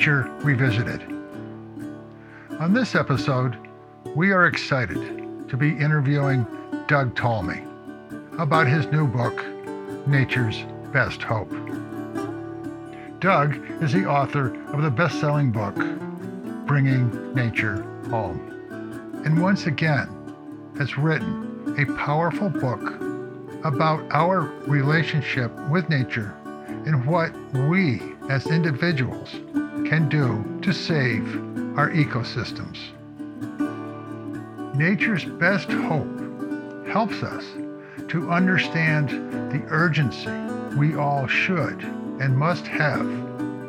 Nature Revisited. On this episode, we are excited to be interviewing Doug Tallamy about his new book, Nature's Best Hope. Doug is the author of the best selling book, Bringing Nature Home, and once again has written a powerful book about our relationship with nature and what we as individuals can do to save our ecosystems. Nature's best hope helps us to understand the urgency we all should and must have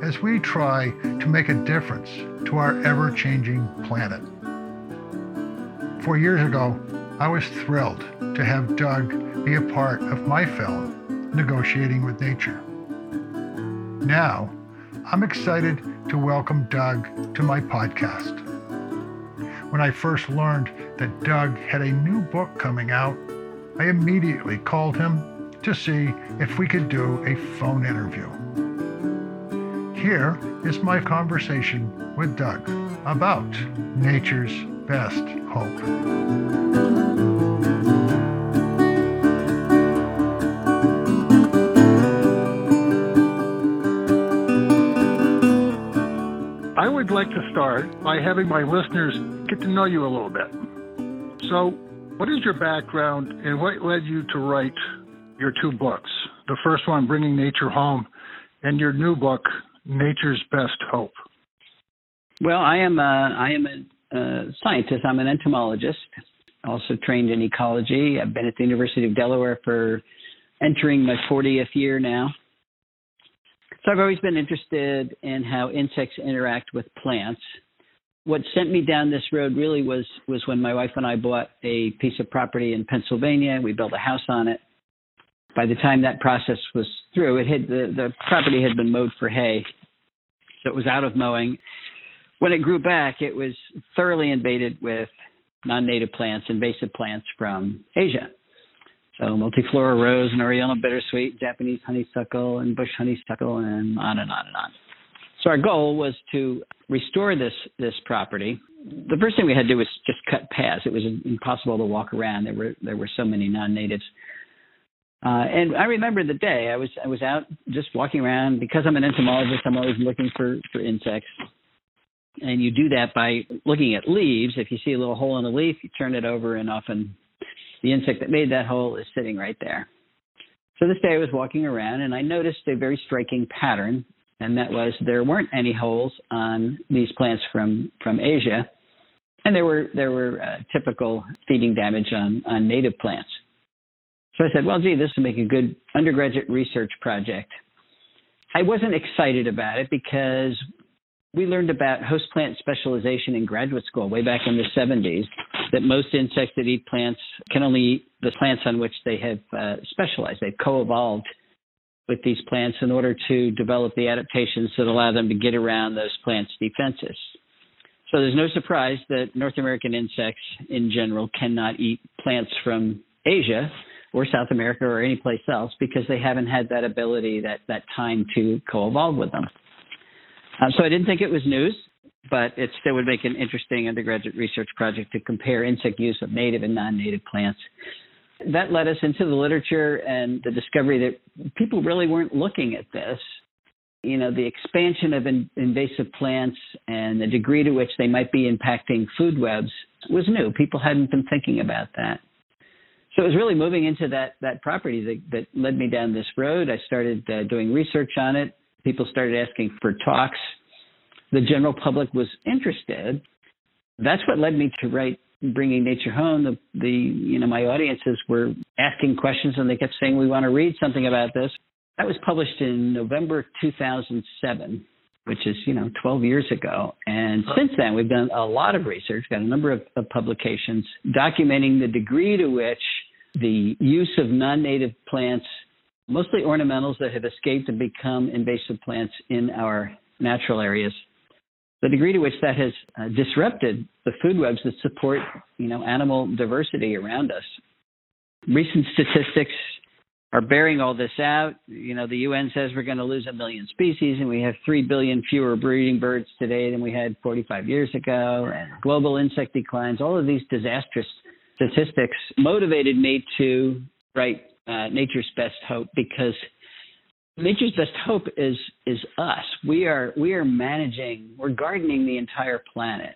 as we try to make a difference to our ever changing planet. Four years ago, I was thrilled to have Doug be a part of my film, Negotiating with Nature. Now, I'm excited to welcome Doug to my podcast. When I first learned that Doug had a new book coming out, I immediately called him to see if we could do a phone interview. Here is my conversation with Doug about nature's best hope. I would like to start by having my listeners get to know you a little bit. So, what is your background and what led you to write your two books? The first one, Bringing Nature Home, and your new book, Nature's Best Hope. Well, I am a, I am a, a scientist. I'm an entomologist, also trained in ecology. I've been at the University of Delaware for entering my 40th year now. So I've always been interested in how insects interact with plants. What sent me down this road really was was when my wife and I bought a piece of property in Pennsylvania. We built a house on it. By the time that process was through, it had the, the property had been mowed for hay, so it was out of mowing. When it grew back, it was thoroughly invaded with non-native plants, invasive plants from Asia. So multiflora rose and Oriental bittersweet, Japanese honeysuckle and bush honeysuckle, and on and on and on. So our goal was to restore this this property. The first thing we had to do was just cut paths. It was impossible to walk around. There were there were so many non-natives. Uh, and I remember the day I was I was out just walking around because I'm an entomologist. I'm always looking for for insects, and you do that by looking at leaves. If you see a little hole in a leaf, you turn it over, and often the insect that made that hole is sitting right there. So this day I was walking around and I noticed a very striking pattern, and that was there weren't any holes on these plants from from Asia, and there were there were uh, typical feeding damage on on native plants. So I said, well, gee, this would make a good undergraduate research project. I wasn't excited about it because we learned about host plant specialization in graduate school way back in the 70s that most insects that eat plants can only eat the plants on which they have uh, specialized. They've co evolved with these plants in order to develop the adaptations that allow them to get around those plants' defenses. So there's no surprise that North American insects in general cannot eat plants from Asia or South America or any place else because they haven't had that ability, that, that time to co evolve with them. Uh, so I didn't think it was news, but it still would make an interesting undergraduate research project to compare insect use of native and non-native plants. That led us into the literature and the discovery that people really weren't looking at this. You know, the expansion of in, invasive plants and the degree to which they might be impacting food webs was new. People hadn't been thinking about that. So it was really moving into that that property that, that led me down this road. I started uh, doing research on it, People started asking for talks. The general public was interested. That's what led me to write Bringing Nature Home. The, the you know my audiences were asking questions and they kept saying we want to read something about this. That was published in November 2007 which is you know 12 years ago and since then we've done a lot of research got a number of, of, publications documenting the degree to which the use of non-native plants mostly ornamentals that have escaped and become invasive plants in our natural areas. The degree to which that has uh, disrupted the food webs that support, you know, animal diversity around us. Recent statistics are bearing all this out. You know, the UN says we're going to lose a million species, and we have 3 billion fewer breeding birds today than we had 45 years ago, and global insect declines, all of these disastrous statistics motivated me to write uh, Nature's Best Hope because Nature's Best Hope is is us. We are we are managing, we're gardening the entire planet.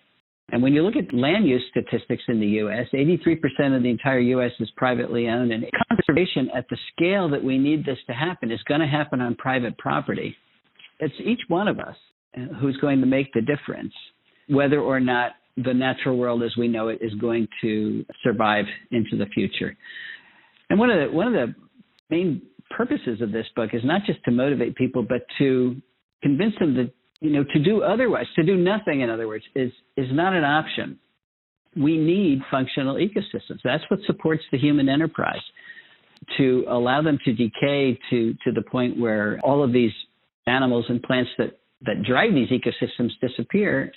And when you look at land use statistics in the U.S., 83% of the entire U.S. is privately owned, and conservation at the scale that we need this to happen is going to happen on private property. It's each one of us who's going to make the difference, whether or not the natural world as we know it is going to survive into the future. And one of the one of the main purposes of this book is not just to motivate people, but to convince them that you know, to do otherwise, to do nothing, in other words, is, is not an option. We need functional ecosystems. That's what supports the human enterprise. To allow them to decay to, to the point where all of these animals and plants that, that drive these ecosystems disappear,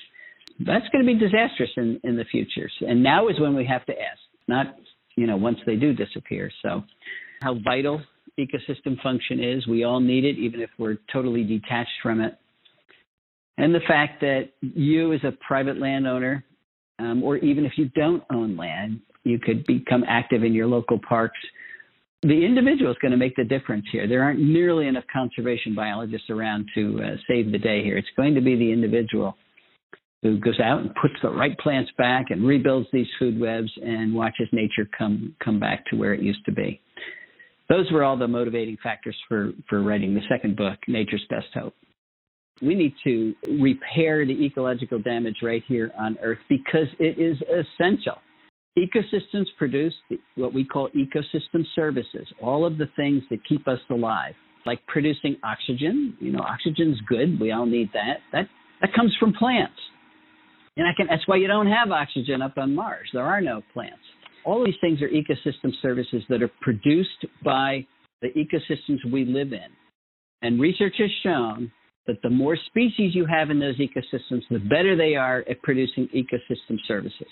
that's going to be disastrous in, in the future. And now is when we have to ask, not, you know, once they do disappear. So, how vital ecosystem function is, we all need it, even if we're totally detached from it and the fact that you, as a private landowner, um, or even if you don't own land, you could become active in your local parks. The individual is going to make the difference here. There aren't nearly enough conservation biologists around to uh, save the day here. It's going to be the individual who goes out and puts the right plants back and rebuilds these food webs and watches nature come come back to where it used to be. Those were all the motivating factors for for writing the second book, Nature's Best Hope we need to repair the ecological damage right here on Earth because it is essential. Ecosystems produce what we call ecosystem services, all of the things that keep us alive, like producing oxygen. You know, oxygen's good. We all need that. That that comes from plants. And I can, that's why you don't have oxygen up on Mars. There are no plants. All these things are ecosystem services that are produced by the ecosystems we live in. And research has shown that the more species you have in those ecosystems, the better they are at producing ecosystem services.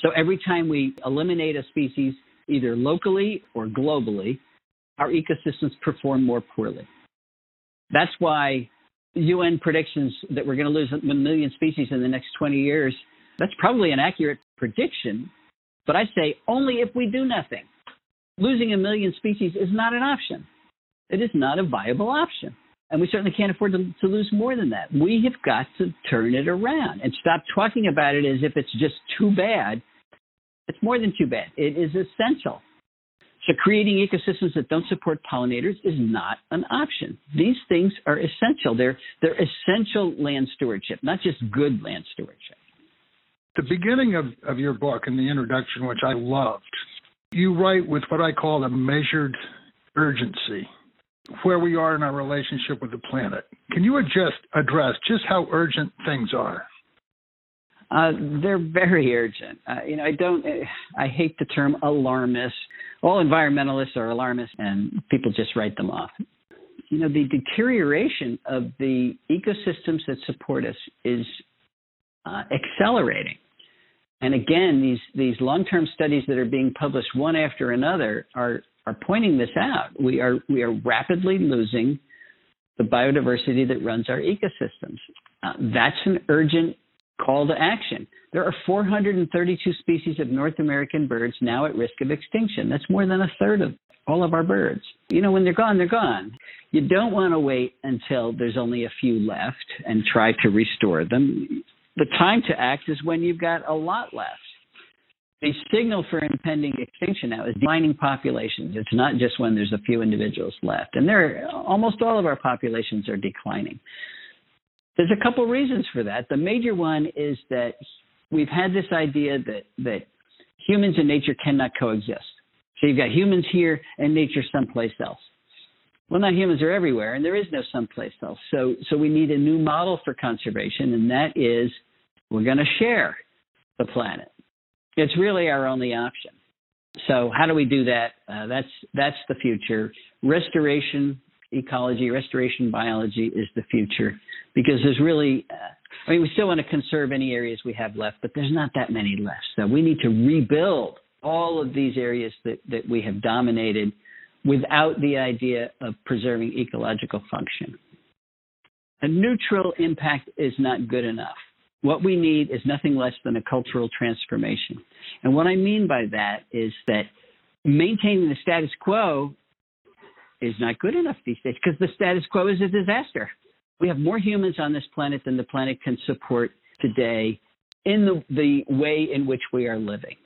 So every time we eliminate a species, either locally or globally, our ecosystems perform more poorly. That's why UN predictions that we're going to lose a million species in the next 20 years, that's probably an accurate prediction, but I say only if we do nothing. Losing a million species is not an option. It is not a viable option. And we certainly can't afford to, to lose more than that. We have got to turn it around and stop talking about it as if it's just too bad. It's more than too bad. It is essential. So creating ecosystems that don't support pollinators is not an option. These things are essential. They're they're essential land stewardship, not just good land stewardship. The beginning of, of your book and the introduction, which I loved, you write with what I call a measured urgency where we are in our relationship with the planet. Can you just address just how urgent things are? Uh, they're very urgent. Uh, you know, I don't. I hate the term alarmist. All environmentalists are alarmists, and people just write them off. You know, the deterioration of the ecosystems that support us is uh, accelerating. And again, these these long-term studies that are being published one after another are are pointing this out. We are we are rapidly losing the biodiversity that runs our ecosystems. Uh, that's an urgent call to action. There are 432 species of North American birds now at risk of extinction. That's more than a third of all of our birds. You know, when they're gone, they're gone. You don't want to wait until there's only a few left and try to restore them. The time to act is when you've got a lot left the signal for impending extinction now is declining populations. It's not just when there's a few individuals left, and there almost all of our populations are declining. There's a couple reasons for that. The major one is that we've had this idea that that humans and nature cannot coexist. So you've got humans here and nature someplace else. Well, now humans are everywhere, and there is no someplace else. So so we need a new model for conservation, and that is we're going to share the planet it's really our only option. So how do we do that? Uh, that's that's the future. Restoration ecology, restoration biology is the future because there's really. Uh, I mean, we still want to conserve any areas we have left, but there's not that many left. So we need to rebuild all of these areas that, that we have dominated without the idea of preserving ecological function. A neutral impact is not good enough. What we need is nothing less than a cultural transformation. And what I mean by that is that maintaining the status quo is not good enough these days because the status quo is a disaster. We have more humans on this planet than the planet can support today in the, the way in which we are living.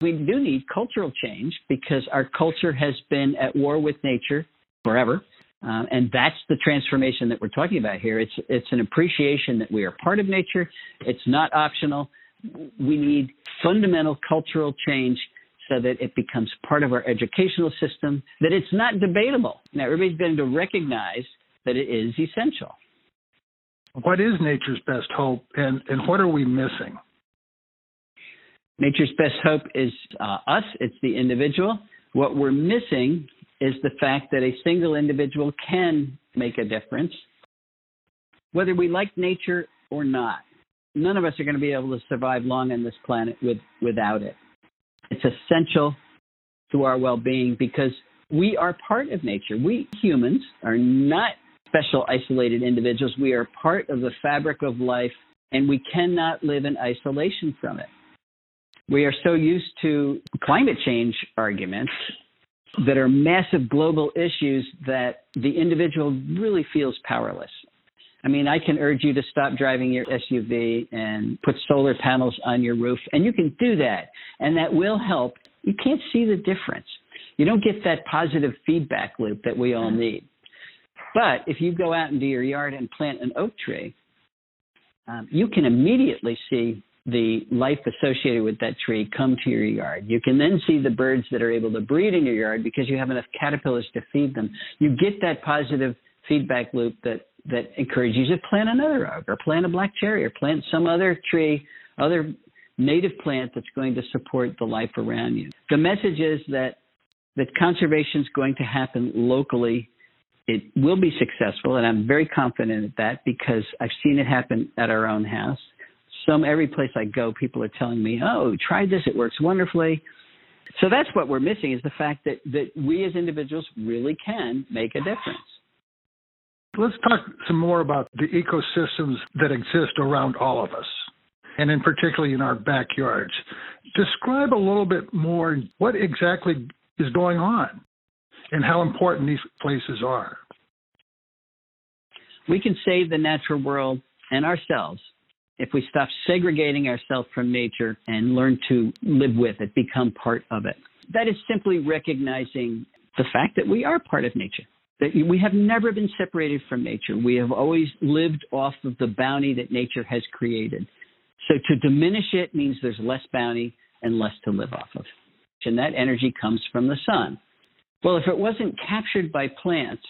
We do need cultural change because our culture has been at war with nature forever. Um, and that's the transformation that we're talking about here. It's, it's an appreciation that we are part of nature. It's not optional. We need fundamental cultural change so that it becomes part of our educational system, that it's not debatable. Now, everybody's going to recognize that it is essential. What is nature's best hope, and, and what are we missing? Nature's best hope is uh, us, it's the individual. What we're missing is the fact that a single individual can make a difference, whether we like nature or not. None of us are going to be able to survive long on this planet with, without it. It's essential to our well being because we are part of nature. We humans are not special isolated individuals. We are part of the fabric of life and we cannot live in isolation from it. We are so used to climate change arguments that are massive global issues that the individual really feels powerless. I mean, I can urge you to stop driving your SUV and put solar panels on your roof, and you can do that, and that will help. You can't see the difference. You don't get that positive feedback loop that we all need. But if you go out into your yard and plant an oak tree, um, you can immediately see the life associated with that tree come to your yard. You can then see the birds that are able to breed in your yard because you have enough caterpillars to feed them. You get that positive feedback loop that that encourages you to plant another oak or plant a black cherry or plant some other tree, other native plant that's going to support the life around you. The message is that that conservation is going to happen locally. It will be successful, and I'm very confident at that because I've seen it happen at our own house some every place I go, people are telling me, "Oh, try this; it works wonderfully." So that's what we're missing is the fact that that we as individuals really can make a difference. Let's talk some more about the ecosystems that exist around all of us, and in particularly in our backyards. Describe a little bit more what exactly is going on and how important these places are. We can save the natural world and ourselves if we stop segregating ourselves from nature and learn to live with it, become part of it. That is simply recognizing the fact that we are part of nature, that we have never been separated from nature. We have always lived off of the bounty that nature has created. So to diminish it means there's less bounty and less to live off of. And that energy comes from the sun. Well, if it wasn't captured by plants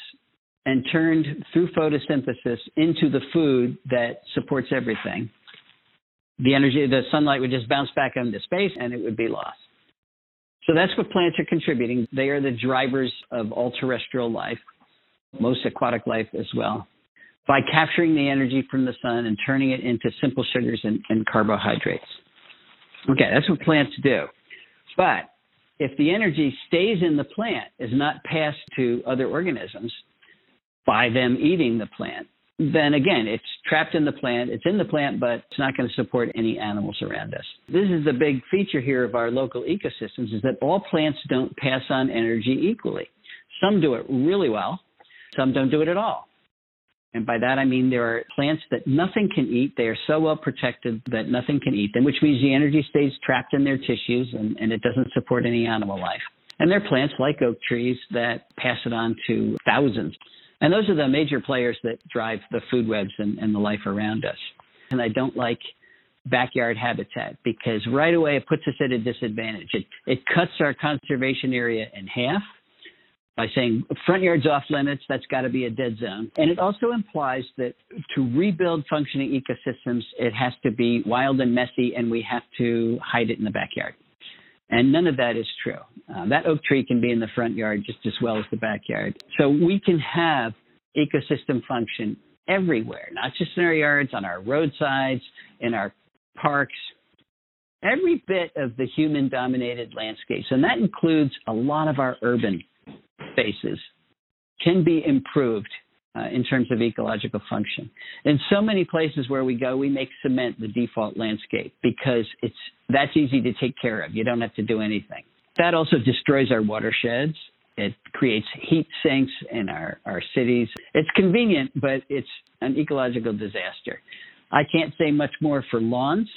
and turned through photosynthesis into the food that supports everything, the energy, the sunlight would just bounce back into space and it would be lost. So that's what plants are contributing. They are the drivers of all terrestrial life, most aquatic life as well, by capturing the energy from the sun and turning it into simple sugars and, and carbohydrates. Okay, that's what plants do. But if the energy stays in the plant, is not passed to other organisms by them eating the plant, then again, it's trapped in the plant. It's in the plant, but it's not going to support any animals around us. This is the big feature here of our local ecosystems is that all plants don't pass on energy equally. Some do it really well. Some don't do it at all. And by that I mean there are plants that nothing can eat. They are so well protected that nothing can eat them, which means the energy stays trapped in their tissues and, and it doesn't support any animal life. And there are plants like oak trees that pass it on to thousands. And those are the major players that drive the food webs and, and the life around us. And I don't like backyard habitat because right away it puts us at a disadvantage. It, it cuts our conservation area in half by saying front yards off limits, that's got to be a dead zone. And it also implies that to rebuild functioning ecosystems, it has to be wild and messy and we have to hide it in the backyard. And none of that is true. Uh, that oak tree can be in the front yard just as well as the backyard. So we can have ecosystem function everywhere, not just in our yards, on our roadsides, in our parks, every bit of the human dominated landscapes. And that includes a lot of our urban spaces can be improved uh, in terms of ecological function. In so many places where we go, we make cement the default landscape because it's that's easy to take care of. You don't have to do anything. That also destroys our watersheds. It creates heat sinks in our, our cities. It's convenient, but it's an ecological disaster. I can't say much more for lawns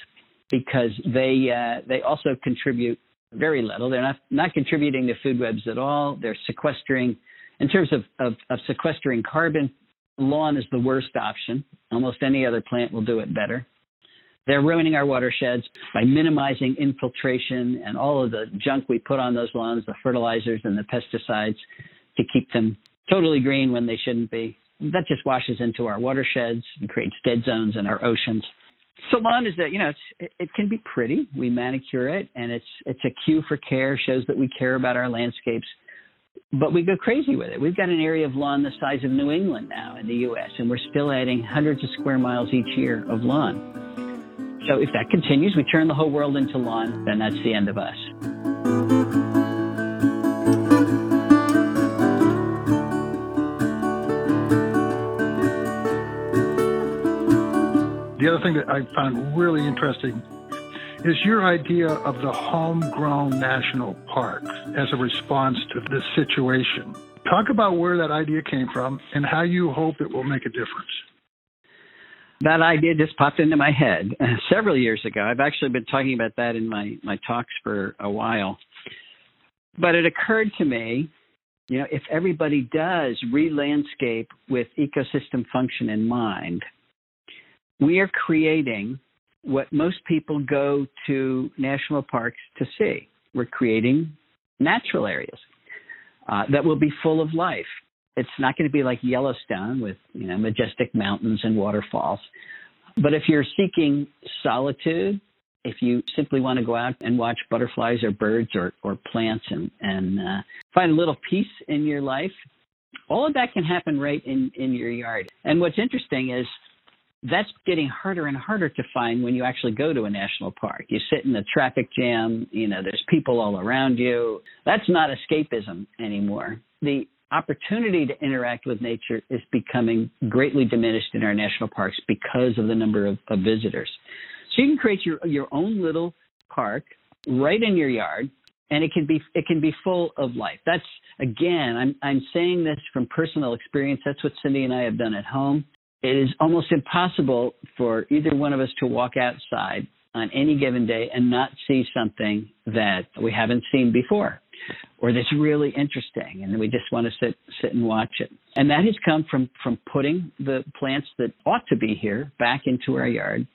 because they uh, they also contribute very little. They're not not contributing to food webs at all. They're sequestering, in terms of, of, of sequestering carbon, lawn is the worst option. Almost any other plant will do it better. They're ruining our watersheds by minimizing infiltration and all of the junk we put on those lawns, the fertilizers and the pesticides to keep them totally green when they shouldn't be. That just washes into our watersheds and creates dead zones in our oceans. So lawn is that you know it, it can be pretty. We manicure it, and it's it's a cue for care. Shows that we care about our landscapes, but we go crazy with it. We've got an area of lawn the size of New England now in the U.S., and we're still adding hundreds of square miles each year of lawn. So if that continues, we turn the whole world into lawn, then that's the end of us. The other thing that I found really interesting is your idea of the homegrown national park as a response to this situation. Talk about where that idea came from and how you hope it will make a difference that idea just popped into my head several years ago. I've actually been talking about that in my, my talks for a while. But it occurred to me, you know, if everybody does re landscape with ecosystem function in mind, we are creating what most people go to national parks to see. We're creating natural areas uh, that will be full of life it's not going to be like Yellowstone with you know majestic mountains and waterfalls. But if you're seeking solitude, if you simply want to go out and watch butterflies or birds or, or plants and, and uh, find a little peace in your life, all of that can happen right in, in your yard. And what's interesting is that's getting harder and harder to find when you actually go to a national park. You sit in a traffic jam, you know, there's people all around you. That's not escapism anymore. The opportunity to interact with nature is becoming greatly diminished in our national parks because of the number of, of visitors. So you can create your your own little park right in your yard and it can be it can be full of life. That's again, I'm I'm saying this from personal experience. That's what Cindy and I have done at home. It is almost impossible for either one of us to walk outside on any given day and not see something that we haven't seen before or that's really interesting and we just want to sit sit and watch it. And that has come from from putting the plants that ought to be here back into our yard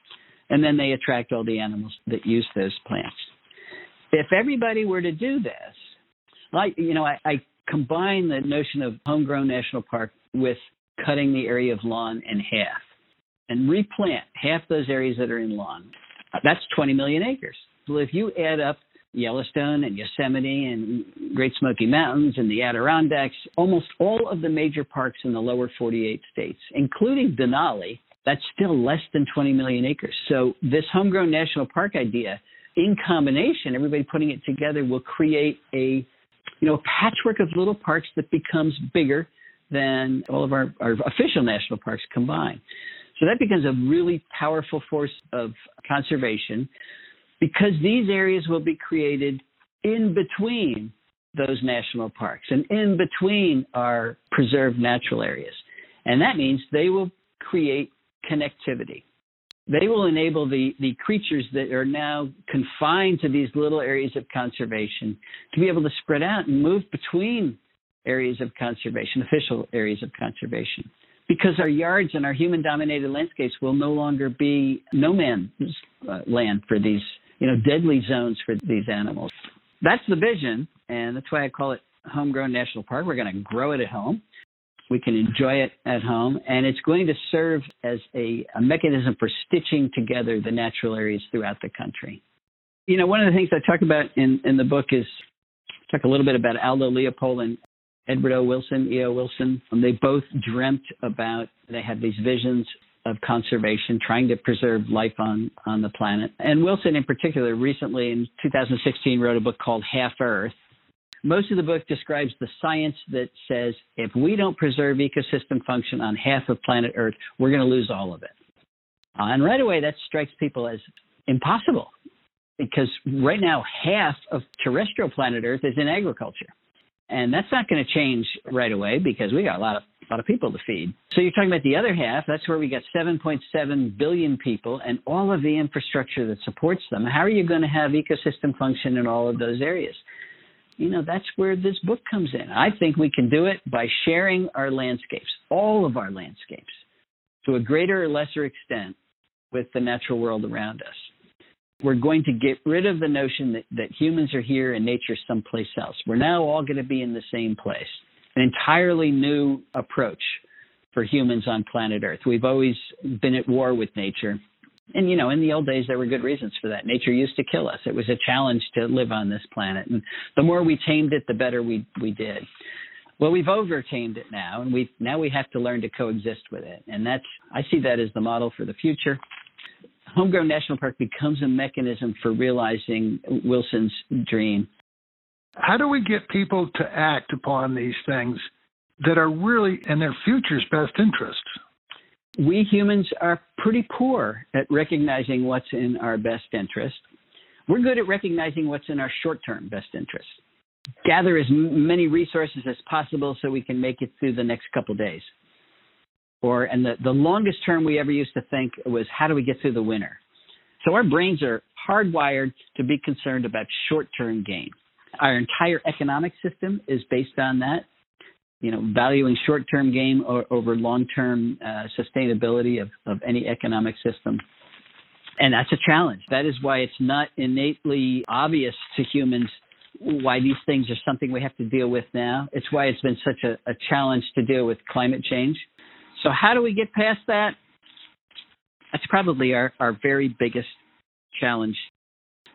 and then they attract all the animals that use those plants. If everybody were to do this like you know i, I combine the notion of homegrown national park with cutting the area of lawn in half and replant half those areas that are in lawn that's 20 million acres well if you add up Yellowstone and Yosemite and Great Smoky Mountains and the Adirondacks, almost all of the major parks in the lower 48 states, including Denali, that's still less than 20 million acres. So this homegrown national park idea, in combination, everybody putting it together will create a, you know, a patchwork of little parks that becomes bigger than all of our, our official national parks combined. So that becomes a really powerful force of conservation because these areas will be created in between those national parks and in between our preserved natural areas. And that means they will create connectivity. They will enable the, the creatures that are now confined to these little areas of conservation to be able to spread out and move between areas of conservation, official areas of conservation. Because our yards and our human dominated landscapes will no longer be no man's uh, land for these you know, deadly zones for these animals. That's the vision, and that's why I call it Homegrown National Park. We're going to grow it at home. We can enjoy it at home, and it's going to serve as a, a mechanism for stitching together the natural areas throughout the country. You know, one of the things I talk about in, in the book is talk a little bit about Aldo Leopold and Edward O. Wilson, E.O. Wilson. They both dreamt about, they had these visions of conservation, trying to preserve life on, on the planet. And Wilson, in particular, recently in 2016 wrote a book called Half Earth, Most of the book describes the science that says if we don't preserve ecosystem function on half of planet Earth, we're going to lose all of it. Uh, and right away, that strikes people as impossible because right now, half of terrestrial planet Earth is in agriculture. And that's not going to change right away because we got a lot of a lot of people to feed. So you're talking about the other half. That's where we got 7.7 billion people and all of the infrastructure that supports them. How are you going to have ecosystem function in all of those areas? You know, that's where this book comes in. I think we can do it by sharing our landscapes, all of our landscapes, to a greater or lesser extent with the natural world around us we're going to get rid of the notion that, that humans are here and nature's someplace else. We're now all going to be in the same place. An entirely new approach for humans on planet Earth. We've always been at war with nature. And, you know, in the old days, there were good reasons for that. Nature used to kill us. It was a challenge to live on this planet. And the more we tamed it, the better we, we did. Well, we've over tamed it now, and we now we have to learn to coexist with it. And that's, I see that as the model for the future. Homegrown National Park becomes a mechanism for realizing Wilson's dream. How do we get people to act upon these things that are really in their future's best interest? We humans are pretty poor at recognizing what's in our best interest. We're good at recognizing what's in our short term best interest. Gather as many resources as possible so we can make it through the next couple days or and the, the longest term we ever used to think was how do we get through the winter? So our brains are hardwired to be concerned about short-term gain. Our entire economic system is based on that you know valuing short-term gain or, over long-term uh, sustainability of, of any economic system. And that's a challenge. That is why it's not innately obvious to humans why these things are something we have to deal with now. It's why it's been such a, a challenge to deal with climate change so, how do we get past that? That's probably our, our very biggest challenge.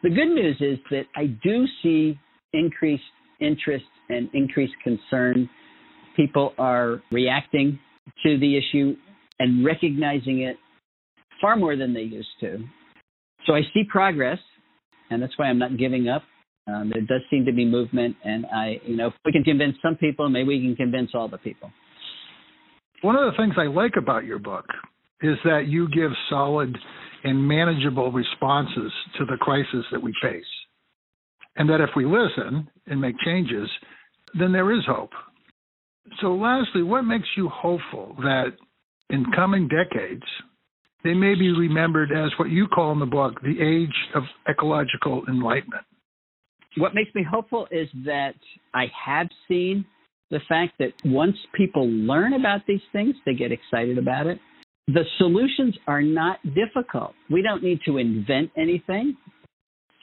The good news is that I do see increased interest and increased concern. People are reacting to the issue and recognizing it far more than they used to. So I see progress, and that's why I'm not giving up. Um, there does seem to be movement, and I, you know, if we can convince some people, maybe we can convince all the people. One of the things I like about your book is that you give solid and manageable responses to the crisis that we face. And that if we listen and make changes, then there is hope. So, lastly, what makes you hopeful that in coming decades, they may be remembered as what you call in the book the age of ecological enlightenment? What makes me hopeful is that I have seen the fact that once people learn about these things, they get excited about it. The solutions are not difficult. We don't need to invent anything.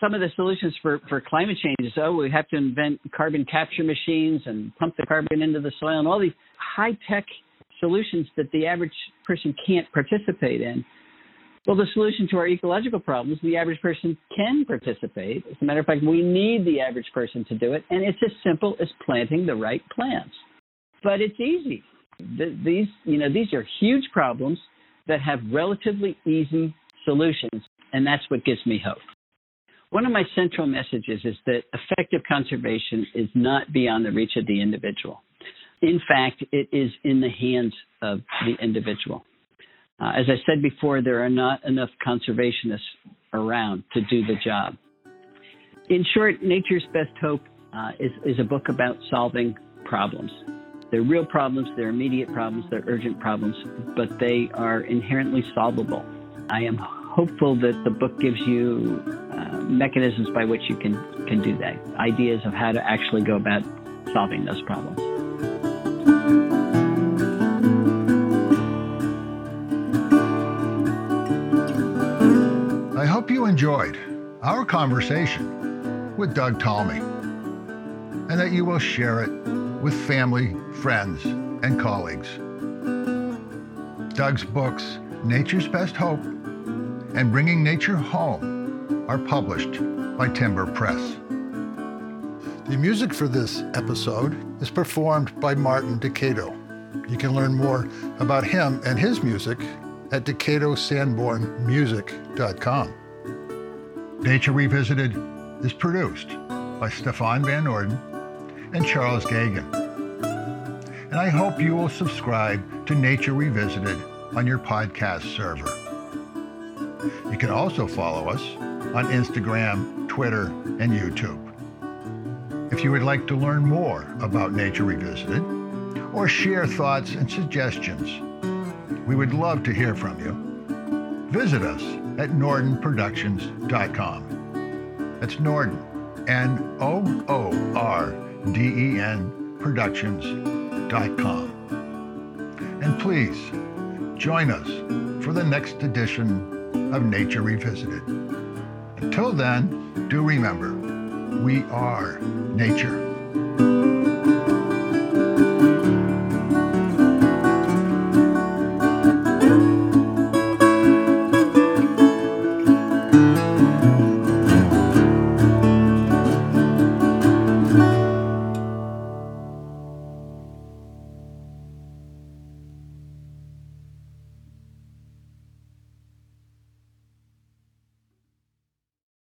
Some of the solutions for, for climate change is, oh, we have to invent carbon capture machines and pump the carbon into the soil and all these high tech solutions that the average person can't participate in. Well, the solution to our ecological problems, the average person can participate. As a matter of fact, we need the average person to do it, and it's as simple as planting the right plants. But it's easy. These, you know, these are huge problems that have relatively easy solutions, and that's what gives me hope. One of my central messages is that effective conservation is not beyond the reach of the individual. In fact, it is in the hands of the individual. Uh, as I said before, there are not enough conservationists around to do the job. In short, Nature's Best Hope uh, is, is a book about solving problems. They're real problems, they're immediate problems, they're urgent problems, but they are inherently solvable. I am hopeful that the book gives you uh, mechanisms by which you can, can do that, ideas of how to actually go about solving those problems. Enjoyed our conversation with Doug Tallamy and that you will share it with family, friends, and colleagues. Doug's books, Nature's Best Hope and Bringing Nature Home, are published by Timber Press. The music for this episode is performed by Martin Decato. You can learn more about him and his music at decatosanbornmusic.com. Nature Revisited is produced by Stefan Van Noorden and Charles Gagan. And I hope you will subscribe to Nature Revisited on your podcast server. You can also follow us on Instagram, Twitter, and YouTube. If you would like to learn more about Nature Revisited or share thoughts and suggestions, we would love to hear from you. Visit us at noordenproductions.com. That's Noorden, N O O R D E N Productions.com. And please join us for the next edition of Nature Revisited. Until then, do remember, we are nature.